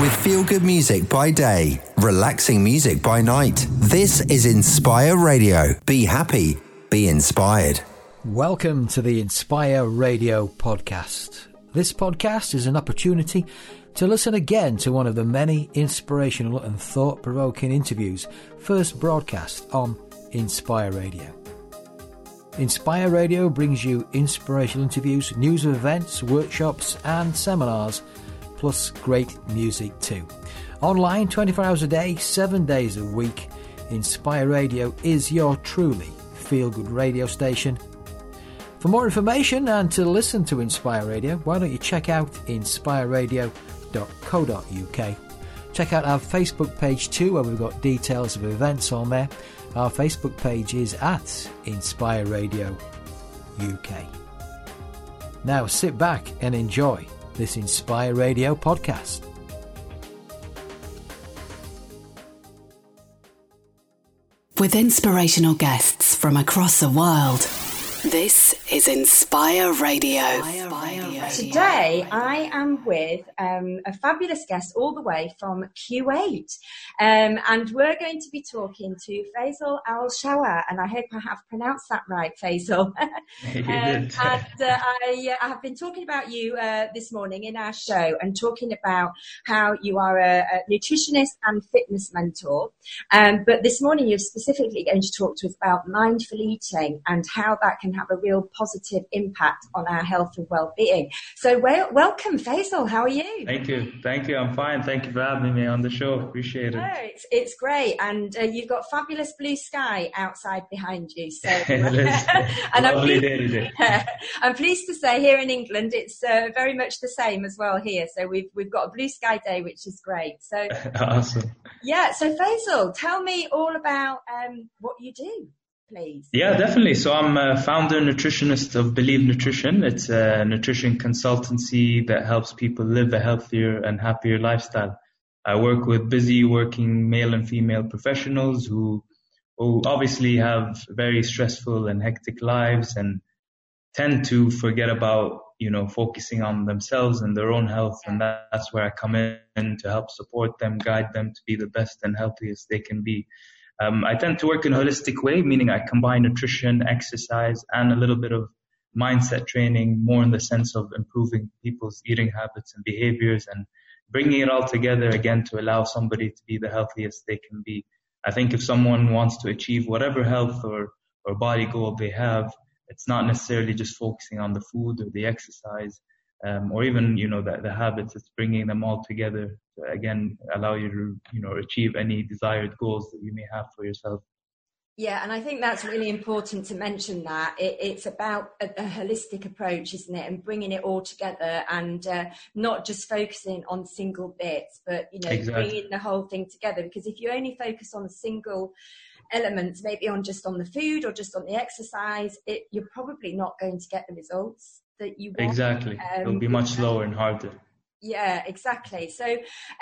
With feel good music by day, relaxing music by night. This is Inspire Radio. Be happy, be inspired. Welcome to the Inspire Radio podcast. This podcast is an opportunity to listen again to one of the many inspirational and thought provoking interviews first broadcast on Inspire Radio. Inspire Radio brings you inspirational interviews, news of events, workshops, and seminars plus great music too. Online 24 hours a day, 7 days a week, Inspire Radio is your truly feel good radio station. For more information and to listen to Inspire Radio, why don't you check out inspireradio.co.uk. Check out our Facebook page too, where we've got details of events on there. Our Facebook page is at Inspire Radio UK. Now sit back and enjoy this Inspire Radio podcast. With inspirational guests from across the world. This is Inspire Radio. Today, I am with um, a fabulous guest all the way from Kuwait. Um, and we're going to be talking to Faisal Alshawa. And I hope I have pronounced that right, Faisal. um, and uh, I, uh, I, have been talking about you uh, this morning in our show and talking about how you are a, a nutritionist and fitness mentor. Um, but this morning, you're specifically going to talk to us about mindful eating and how that can can have a real positive impact on our health and well-being. So well, welcome, Faisal. How are you? Thank you. Thank you. I'm fine. Thank you for having me on the show. Appreciate it. Oh, it's, it's great. And uh, you've got fabulous blue sky outside behind you. So, and I'm pleased, I'm pleased to say here in England, it's uh, very much the same as well here. So we've, we've got a blue sky day, which is great. So awesome. Yeah. So Faisal, tell me all about um, what you do please? Yeah, definitely. So I'm a founder nutritionist of Believe Nutrition. It's a nutrition consultancy that helps people live a healthier and happier lifestyle. I work with busy working male and female professionals who, who obviously have very stressful and hectic lives and tend to forget about, you know, focusing on themselves and their own health. And that's where I come in to help support them, guide them to be the best and healthiest they can be. Um, I tend to work in a holistic way, meaning I combine nutrition, exercise, and a little bit of mindset training, more in the sense of improving people's eating habits and behaviors and bringing it all together again to allow somebody to be the healthiest they can be. I think if someone wants to achieve whatever health or, or body goal they have, it's not necessarily just focusing on the food or the exercise um, or even you know the, the habits it's bringing them all together to again allow you to you know achieve any desired goals that you may have for yourself yeah, and I think that's really important to mention that it, it's about a, a, holistic approach, isn't it? And bringing it all together and uh, not just focusing on single bits, but you know, exactly. bringing the whole thing together. Because if you only focus on single elements, maybe on just on the food or just on the exercise, it, you're probably not going to get the results that you want. Exactly. Um, It'll be much slower and harder. Yeah, exactly. So,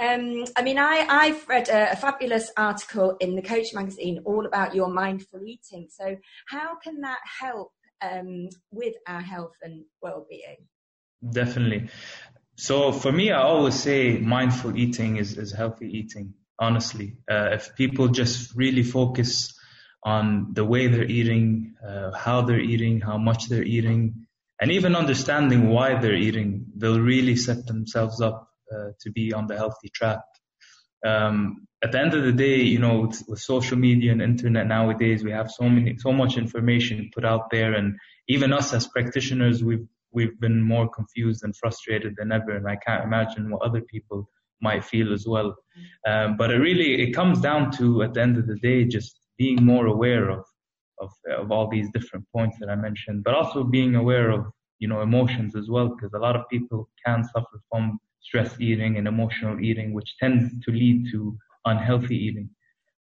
um, I mean, I, I've read a, a, fabulous article in the Coach magazine all about your mindful eating. So, how can that help um, with our health and well-being? Definitely. So, for me, I always say mindful eating is, is healthy eating. Honestly, uh, if people just really focus on the way they're eating, uh, how they're eating, how much they're eating, and even understanding why they're eating, they'll really set themselves up uh, to be on the healthy track. Um, at the end of the day, you know, with, with, social media and internet nowadays, we have so many, so much information put out there, and even us as practitioners, we've we've been more confused and frustrated than ever, and I can't imagine what other people might feel as well. Um, but it really it comes down to at the end of the day, just being more aware of of, of all these different points that I mentioned, but also being aware of, you know, emotions as well, because a lot of people can suffer from stress eating and emotional eating, which tends to lead to unhealthy eating.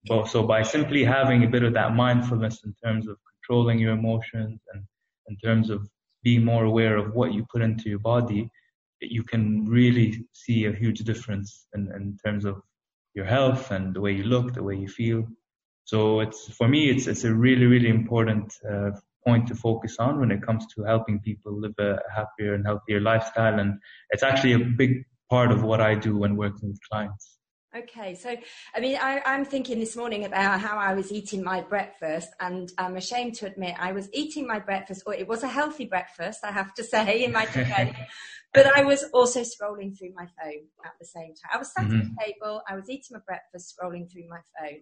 So, so by simply having a bit of that mindfulness in terms of controlling your emotions and in terms of being more aware of what you put into your body, you can really see a huge difference in, in terms of your health and the way you look, the way you feel. So it's for me, it's it's a really really important uh, point to focus on when it comes to helping people live a happier and healthier lifestyle. And it's actually a big part of what I do when working with clients. Okay, so I mean, I, am thinking this morning about how I was eating my breakfast, and I'm ashamed to admit I was eating my breakfast, or it was a healthy breakfast, I have to say, in my defense. but I was also scrolling through my phone at the same time. I was sat mm-hmm. at the table, I was eating my breakfast, scrolling through my phone,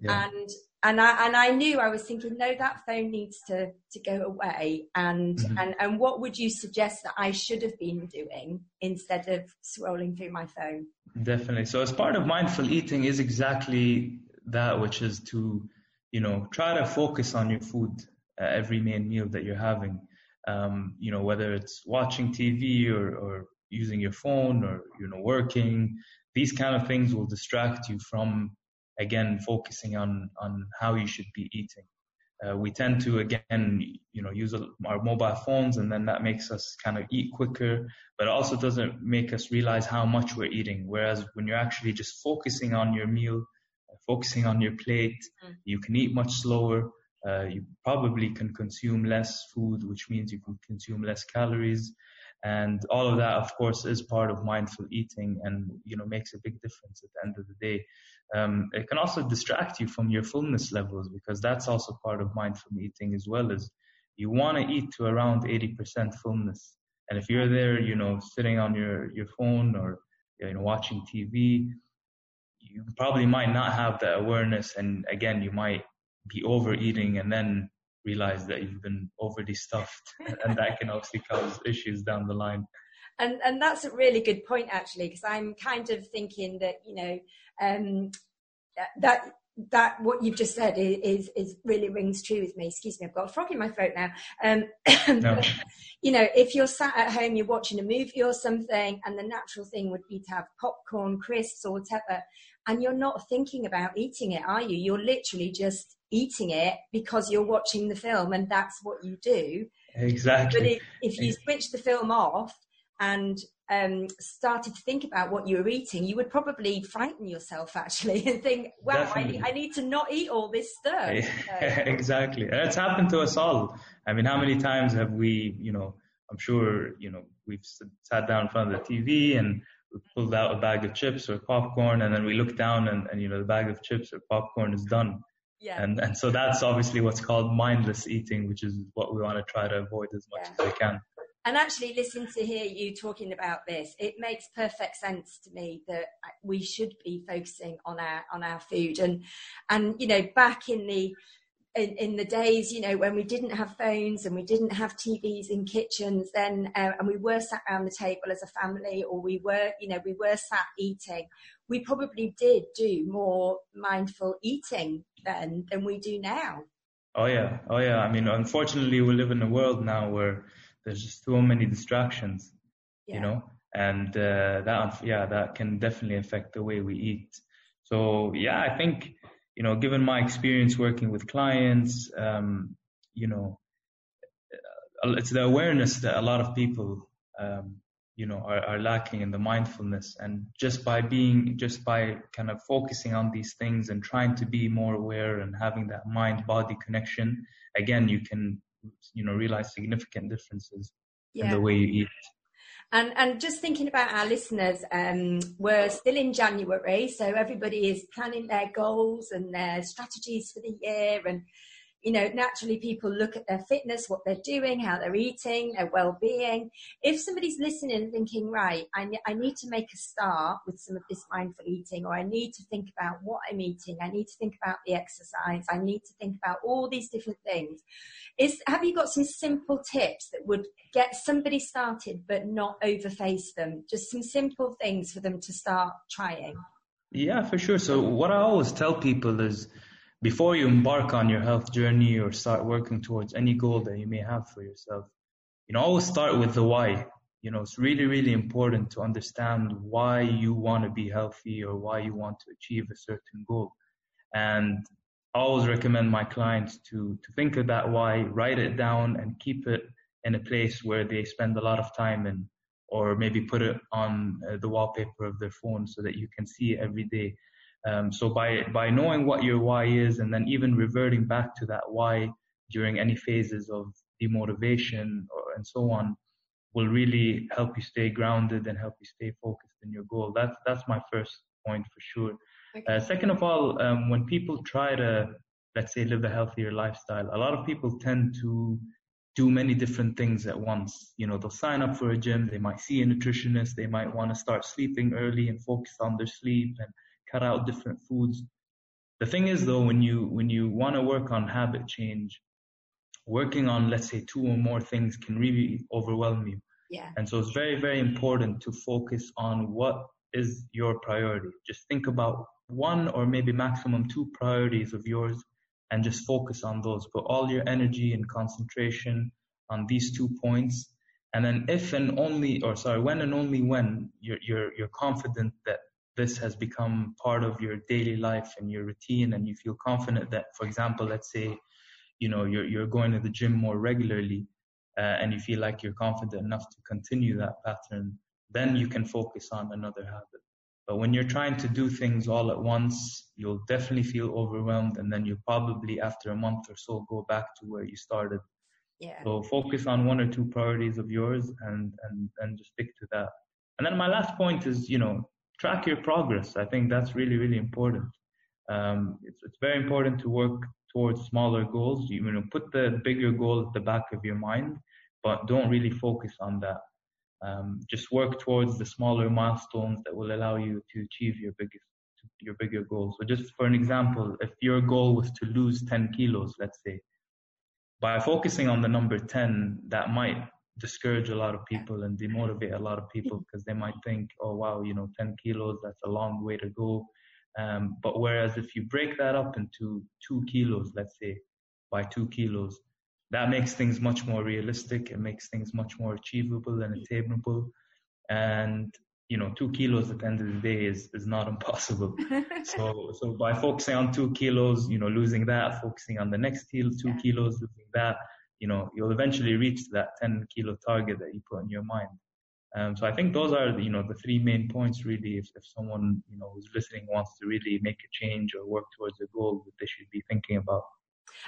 yeah. and and I and I knew I was thinking, no, that phone needs to to go away. And mm-hmm. and and what would you suggest that I should have been doing instead of scrolling through my phone? Definitely. So as part of mindful eating is exactly that, which is to you know try to focus on your food uh, every main meal that you're having. Um, you know whether it's watching TV or, or using your phone or you know working, these kind of things will distract you from again focusing on on how you should be eating. Uh, we tend to again you know use our mobile phones and then that makes us kind of eat quicker but it also doesn't make us realize how much we're eating. Whereas when you're actually just focusing on your meal focusing on your plate mm. you can eat much slower. Uh, you probably can consume less food which means you can consume less calories and all of that of course is part of mindful eating and you know makes a big difference at the end of the day. Um, it can also distract you from your fullness levels because that's also part of mindful eating as well as you want to eat to around 80% fullness. And if you're there you know sitting on your your phone or you know watching tv you probably might not have that awareness. And again you might be overeating and then realize that you've been overly stuffed and that can obviously cause issues down the line and and that's a really good point actually because i'm kind of thinking that you know um, that that what you've just said is, is really rings true with me. Excuse me, I've got a frog in my throat now. Um, no. you know, if you're sat at home, you're watching a movie or something, and the natural thing would be to have popcorn, crisps, or whatever, and you're not thinking about eating it, are you? You're literally just eating it because you're watching the film and that's what you do. Exactly. But if, if you switch the film off and um, started to think about what you were eating, you would probably frighten yourself actually and think, wow, I need, I need, to not eat all this stuff. exactly. And it's happened to us all. I mean, how many times have we, you know, I'm sure, you know, we've sat down in front of the TV and pulled out a bag of chips or popcorn and then we look down and, and you know, the bag of chips or popcorn is done. Yeah. And and so that's obviously what's called mindless eating, which is what we want to try to avoid as much yeah. as we can. And actually, listening to hear you talking about this, it makes perfect sense to me that we should be focusing on our on our food. And and you know, back in the in, in, the days, you know, when we didn't have phones and we didn't have TVs in kitchens, then uh, and we were sat around the table as a family, or we were, you know, we were sat eating. We probably did do more mindful eating then than we do now. Oh yeah, oh yeah. I mean, unfortunately, we live in a world now where there's just so many distractions, yeah. you know, and uh, that yeah, that can definitely affect the way we eat. So yeah, I think you know, given my experience working with clients, um, you know, uh, it's the awareness that a lot of people, um, you know, are, are, lacking in the mindfulness. And just by being, just by kind of focusing on these things and trying to be more aware and having that mind body connection, again, you can, you know, realize significant differences yeah. in the way you eat. And, and just thinking about our listeners, um, we're still in January, so everybody is planning their goals and their strategies for the year. And you know, naturally people look at their fitness, what they're doing, how they're eating, their well-being. If somebody's listening and thinking, right, I, I need to make a start with some of this mindful eating, or I need to think about what I'm eating, I need to think about the exercise, I need to think about all these different things. Is have you got some simple tips that would get somebody started but not overface them? Just some simple things for them to start trying. Yeah, for sure. So what I always tell people is before you embark on your health journey or start working towards any goal that you may have for yourself, you know, always start with the why. You know, it's really, really important to understand why you want to be healthy or why you want to achieve a certain goal. And I always recommend my clients to, to think of that why, write it down and keep it in a place where they spend a lot of time in, or maybe put it on uh, the wallpaper of their phone so that you can see it every day um, so by by knowing what your why is, and then even reverting back to that why during any phases of demotivation or, and so on, will really help you stay grounded and help you stay focused in your goal. That's that's my first point for sure. Okay. Uh, second of all, um, when people try to let's say live a healthier lifestyle, a lot of people tend to do many different things at once. You know, they'll sign up for a gym, they might see a nutritionist, they might want to start sleeping early and focus on their sleep and cut out different foods. The thing is though, when you when you want to work on habit change, working on let's say two or more things can really overwhelm you. Yeah. And so it's very, very important to focus on what is your priority. Just think about one or maybe maximum two priorities of yours and just focus on those. Put all your energy and concentration on these two points. And then if and only, or sorry, when and only when you're, you're, you're confident that this has become part of your daily life and your routine and you feel confident that, for example, let's say, you know, you're, you're going to the gym more regularly uh, and you feel like you're confident enough to continue that pattern, then you can focus on another habit. But when you're trying to do things all at once, you'll definitely feel overwhelmed, and then you'll probably, after a month or so, go back to where you started. Yeah. So focus on one or two priorities of yours, and and and just stick to that. And then my last point is, you know, track your progress. I think that's really really important. Um, it's it's very important to work towards smaller goals. You, you know, put the bigger goal at the back of your mind, but don't really focus on that. Um, just work towards the smaller milestones that will allow you to achieve your biggest your bigger goals. So just for an example, if your goal was to lose 10 kilos, let's say, by focusing on the number 10, that might discourage a lot of people and demotivate a lot of people because they might think, oh wow, you know, 10 kilos, that's a long way to go. Um, but whereas if you break that up into two kilos, let's say, by two kilos, that makes things much more realistic. It makes things much more achievable and attainable. And you know, two kilos at the end of the day is is not impossible. so so by focusing on two kilos, you know, losing that, focusing on the next two kilos, losing that, you know, you'll eventually reach that 10 kilo target that you put in your mind. Um, so I think those are the, you know the three main points really. If, if someone you know who's listening wants to really make a change or work towards a goal, that they should be thinking about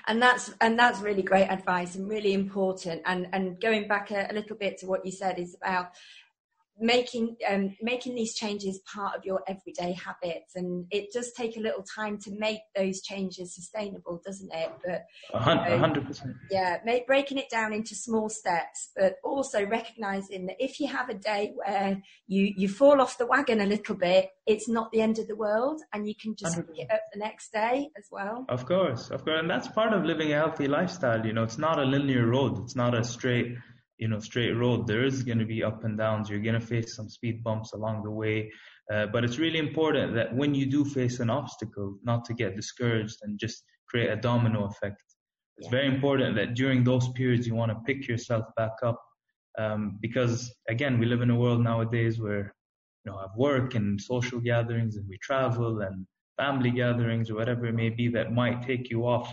and that's and that's really great advice and really important and and going back a, a little bit to what you said is about making um, making these changes part of your everyday habits. And it does take a little time to make those changes sustainable doesn't it? But hundred percent. yeah make, breaking it down into small steps but also recognizing that if you have a day where you you fall off the wagon a little bit it's not the end of the world and you can just 100%. pick it up the next day as well. Of course of course. And that's part of living a healthy lifestyle you know. It's not a linear road. It's not a straight you know straight road there is going to be up and downs. You're going to face some speed bumps along the way. Uh, but it's really important that when you do face an obstacle not to get discouraged and just create a domino effect. It's yeah. very important that during those periods you want to pick yourself back up um, because again we live in a world nowadays where you know have work and social gatherings and we travel and family gatherings or whatever it may be that might take you off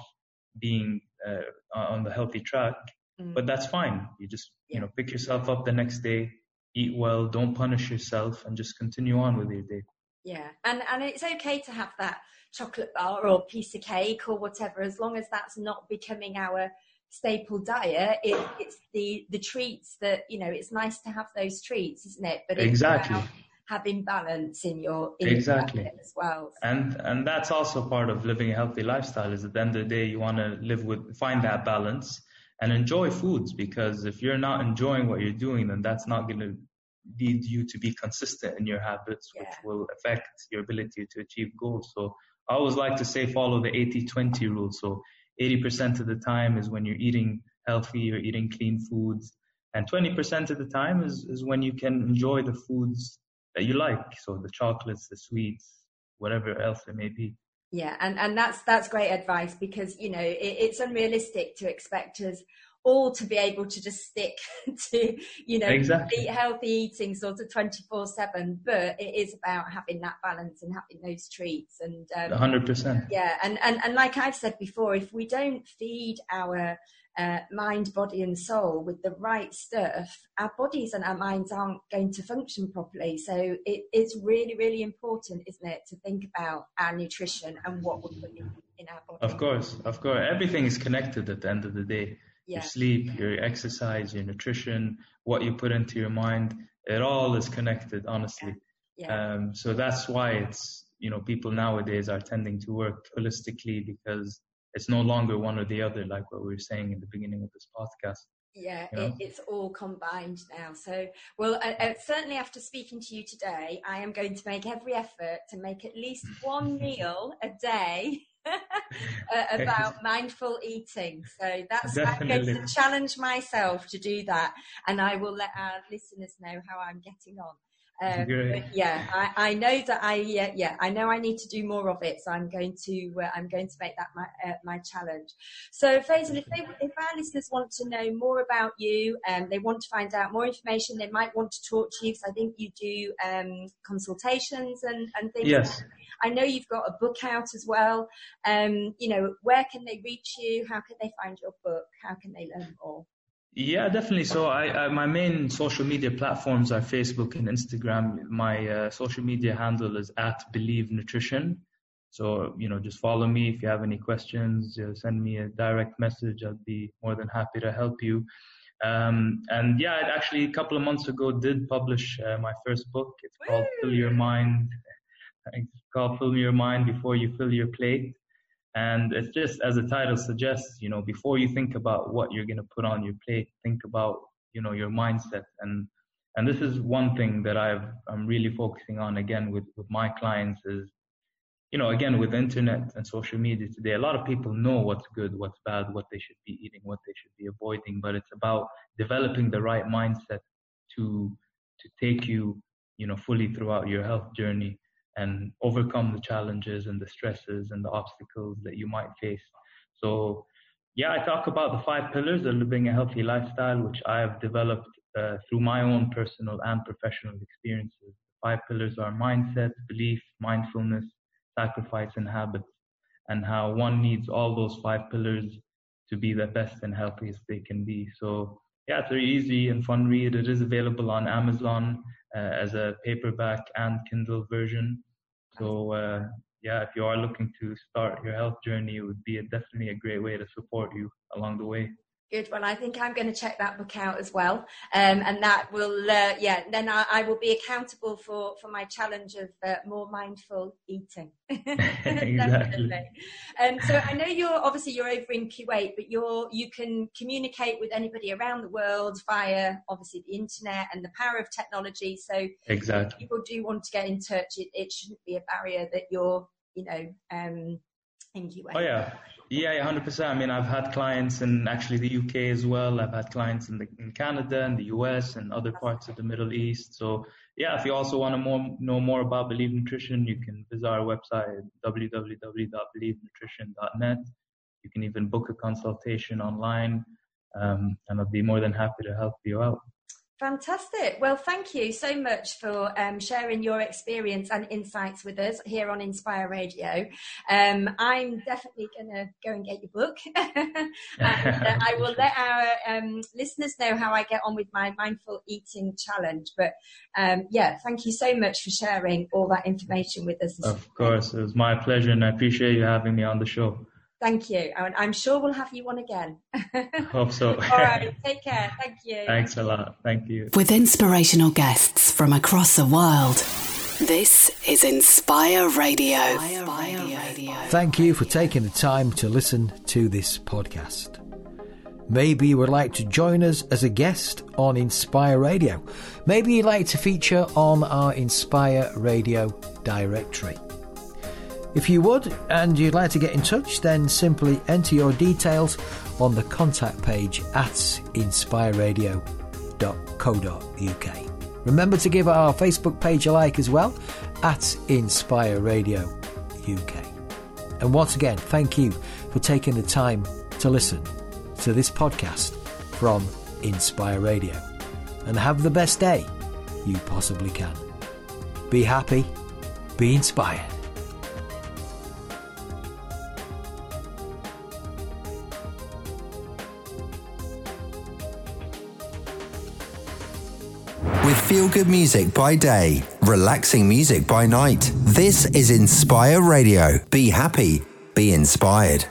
being uh, on the healthy track Mm. But that's fine. You just, yeah. you know, pick yourself up the next day, eat well, don't punish yourself and just continue on with your day. Yeah. And and it's okay to have that chocolate bar or piece of cake or whatever, as long as that's not becoming our staple diet. It, it's the the treats that you know. It's nice to have those treats, isn't it? But exactly having balance in your in exactly your as well. And and that's also part of living a healthy lifestyle. Is at the end of the day, you want to live with find that balance and enjoy foods because if you're not enjoying what you're doing, then that's not going to lead you to be consistent in your habits, yeah. which will affect your ability to achieve goals. So I always like to say follow the 80-20 rule. So 80% of the time is when you're eating healthy, you're eating clean foods. And 20% of the time is, is when you can enjoy the foods that you like. So the chocolates, the sweets, whatever else it may be. Yeah, and, and that's that's great advice because you know it, it's unrealistic to expect us all to be able to just stick to you know exactly. eat healthy eating sort of 24 7 but it is about having that balance and having those treats and um, 100% yeah and, and and like i've said before if we don't feed our uh, mind, body, and soul with the right stuff, our bodies and our minds aren't going to function properly. So it is really, really important, isn't it, to think about our nutrition and what we're putting in our body. Of course, of course. Everything is connected at the end of the day. Yeah. your sleep, your exercise, your nutrition, what you put into your mind. It all is connected, honestly. Yeah. Um, so that's why it's you know people nowadays are tending to work holistically because it's no longer one or the other, like what we were saying in the beginning of this podcast. Yeah, you know? it, it's all combined now. So, well, uh, uh, certainly after speaking to you today, I am going to make every effort to make at least one meal a day uh, about mindful eating. So that's Definitely. I'm going to challenge myself to do that, and I will let our listeners know how I'm getting on. Um, yeah, I, I, know that I yeah, yeah I know I need to do more of it, so I'm going to uh, I'm going to make that my uh, my challenge. So Faisal, if they if our listeners want to know more about you, and um, they want to find out more information, they might want to talk to you because I think you do um, consultations and and things. Yes. I know you've got a book out as well. Um, you know, where can they reach you? How can they find your book? How can they learn more? Yeah, definitely. So I, I, my main social media platforms are Facebook and Instagram. My uh, social media handle is at Believe Nutrition. So you know, just follow me if you have any questions. Uh, send me a direct message. I'll be more than happy to help you. Um, and yeah, I actually a couple of months ago did publish uh, my first book. It's called Fill Your Mind. It's called Fill Your Mind Before You Fill Your Plate. And it's just as the title suggests, you know, before you think about what you're going to put on your plate, think about, you know, your mindset. And, and this is one thing that I've, I'm really focusing on again with, with my clients is, you know, again, with internet and social media today, a lot of people know what's good, what's bad, what they should be eating, what they should be avoiding, but it's about developing the right mindset to, to take you, you know, fully throughout your health journey and overcome the challenges and the stresses and the obstacles that you might face. So, yeah, I talk about the five pillars of living a healthy lifestyle, which I have developed uh, through my own personal and professional experiences. The Five pillars are mindset, belief, mindfulness, sacrifice, and habits, and how one needs all those five pillars to be the best and healthiest they can be. So, yeah, it's very easy and fun read. It is available on Amazon uh, as a paperback and Kindle version. So uh, yeah, if you are looking to start your health journey, it would be a, definitely a great way to support you along the way. Good. Well, I think I'm going to check that book out as well, um, and that will, uh, yeah. Then I, I, will be accountable for for my challenge of uh, more mindful eating. exactly. Um, so I know you're obviously you're over in Kuwait, but you're you can communicate with anybody around the world via obviously the internet and the power of technology. So exactly, people do want to get in touch. It, it shouldn't be a barrier that you're, you know, um, in Kuwait. Oh yeah. Yeah, hundred percent. I mean, I've had clients in actually the UK as well. I've had clients in the in Canada and the US and other parts of the Middle East. So yeah, if you also want to more, know more about Believe Nutrition, you can visit our website www.believenutrition.net. You can even book a consultation online, um, and I'll be more than happy to help you out. Fantastic. Well, thank you so much for um, sharing your experience and insights with us here on Inspire Radio. Um, I'm definitely going to go and get your book. and uh, I will let our um, listeners know how I get on with my mindful eating challenge. But um, yeah, thank you so much for sharing all that information with us. Of course. It was my pleasure, and I appreciate you having me on the show. Thank you. And I'm sure we'll have you on again. Hope so. All right. Take care. Thank you. Thanks a lot. Thank you. With inspirational guests from across the world. This is Inspire Radio. Inspire Radio. Thank you for taking the time to listen to this podcast. Maybe you would like to join us as a guest on Inspire Radio. Maybe you'd like to feature on our Inspire Radio directory. If you would and you'd like to get in touch, then simply enter your details on the contact page at inspireradio.co.uk. Remember to give our Facebook page a like as well at Inspire Radio UK. And once again, thank you for taking the time to listen to this podcast from Inspire Radio. And have the best day you possibly can. Be happy, be inspired. Feel good music by day, relaxing music by night. This is Inspire Radio. Be happy, be inspired.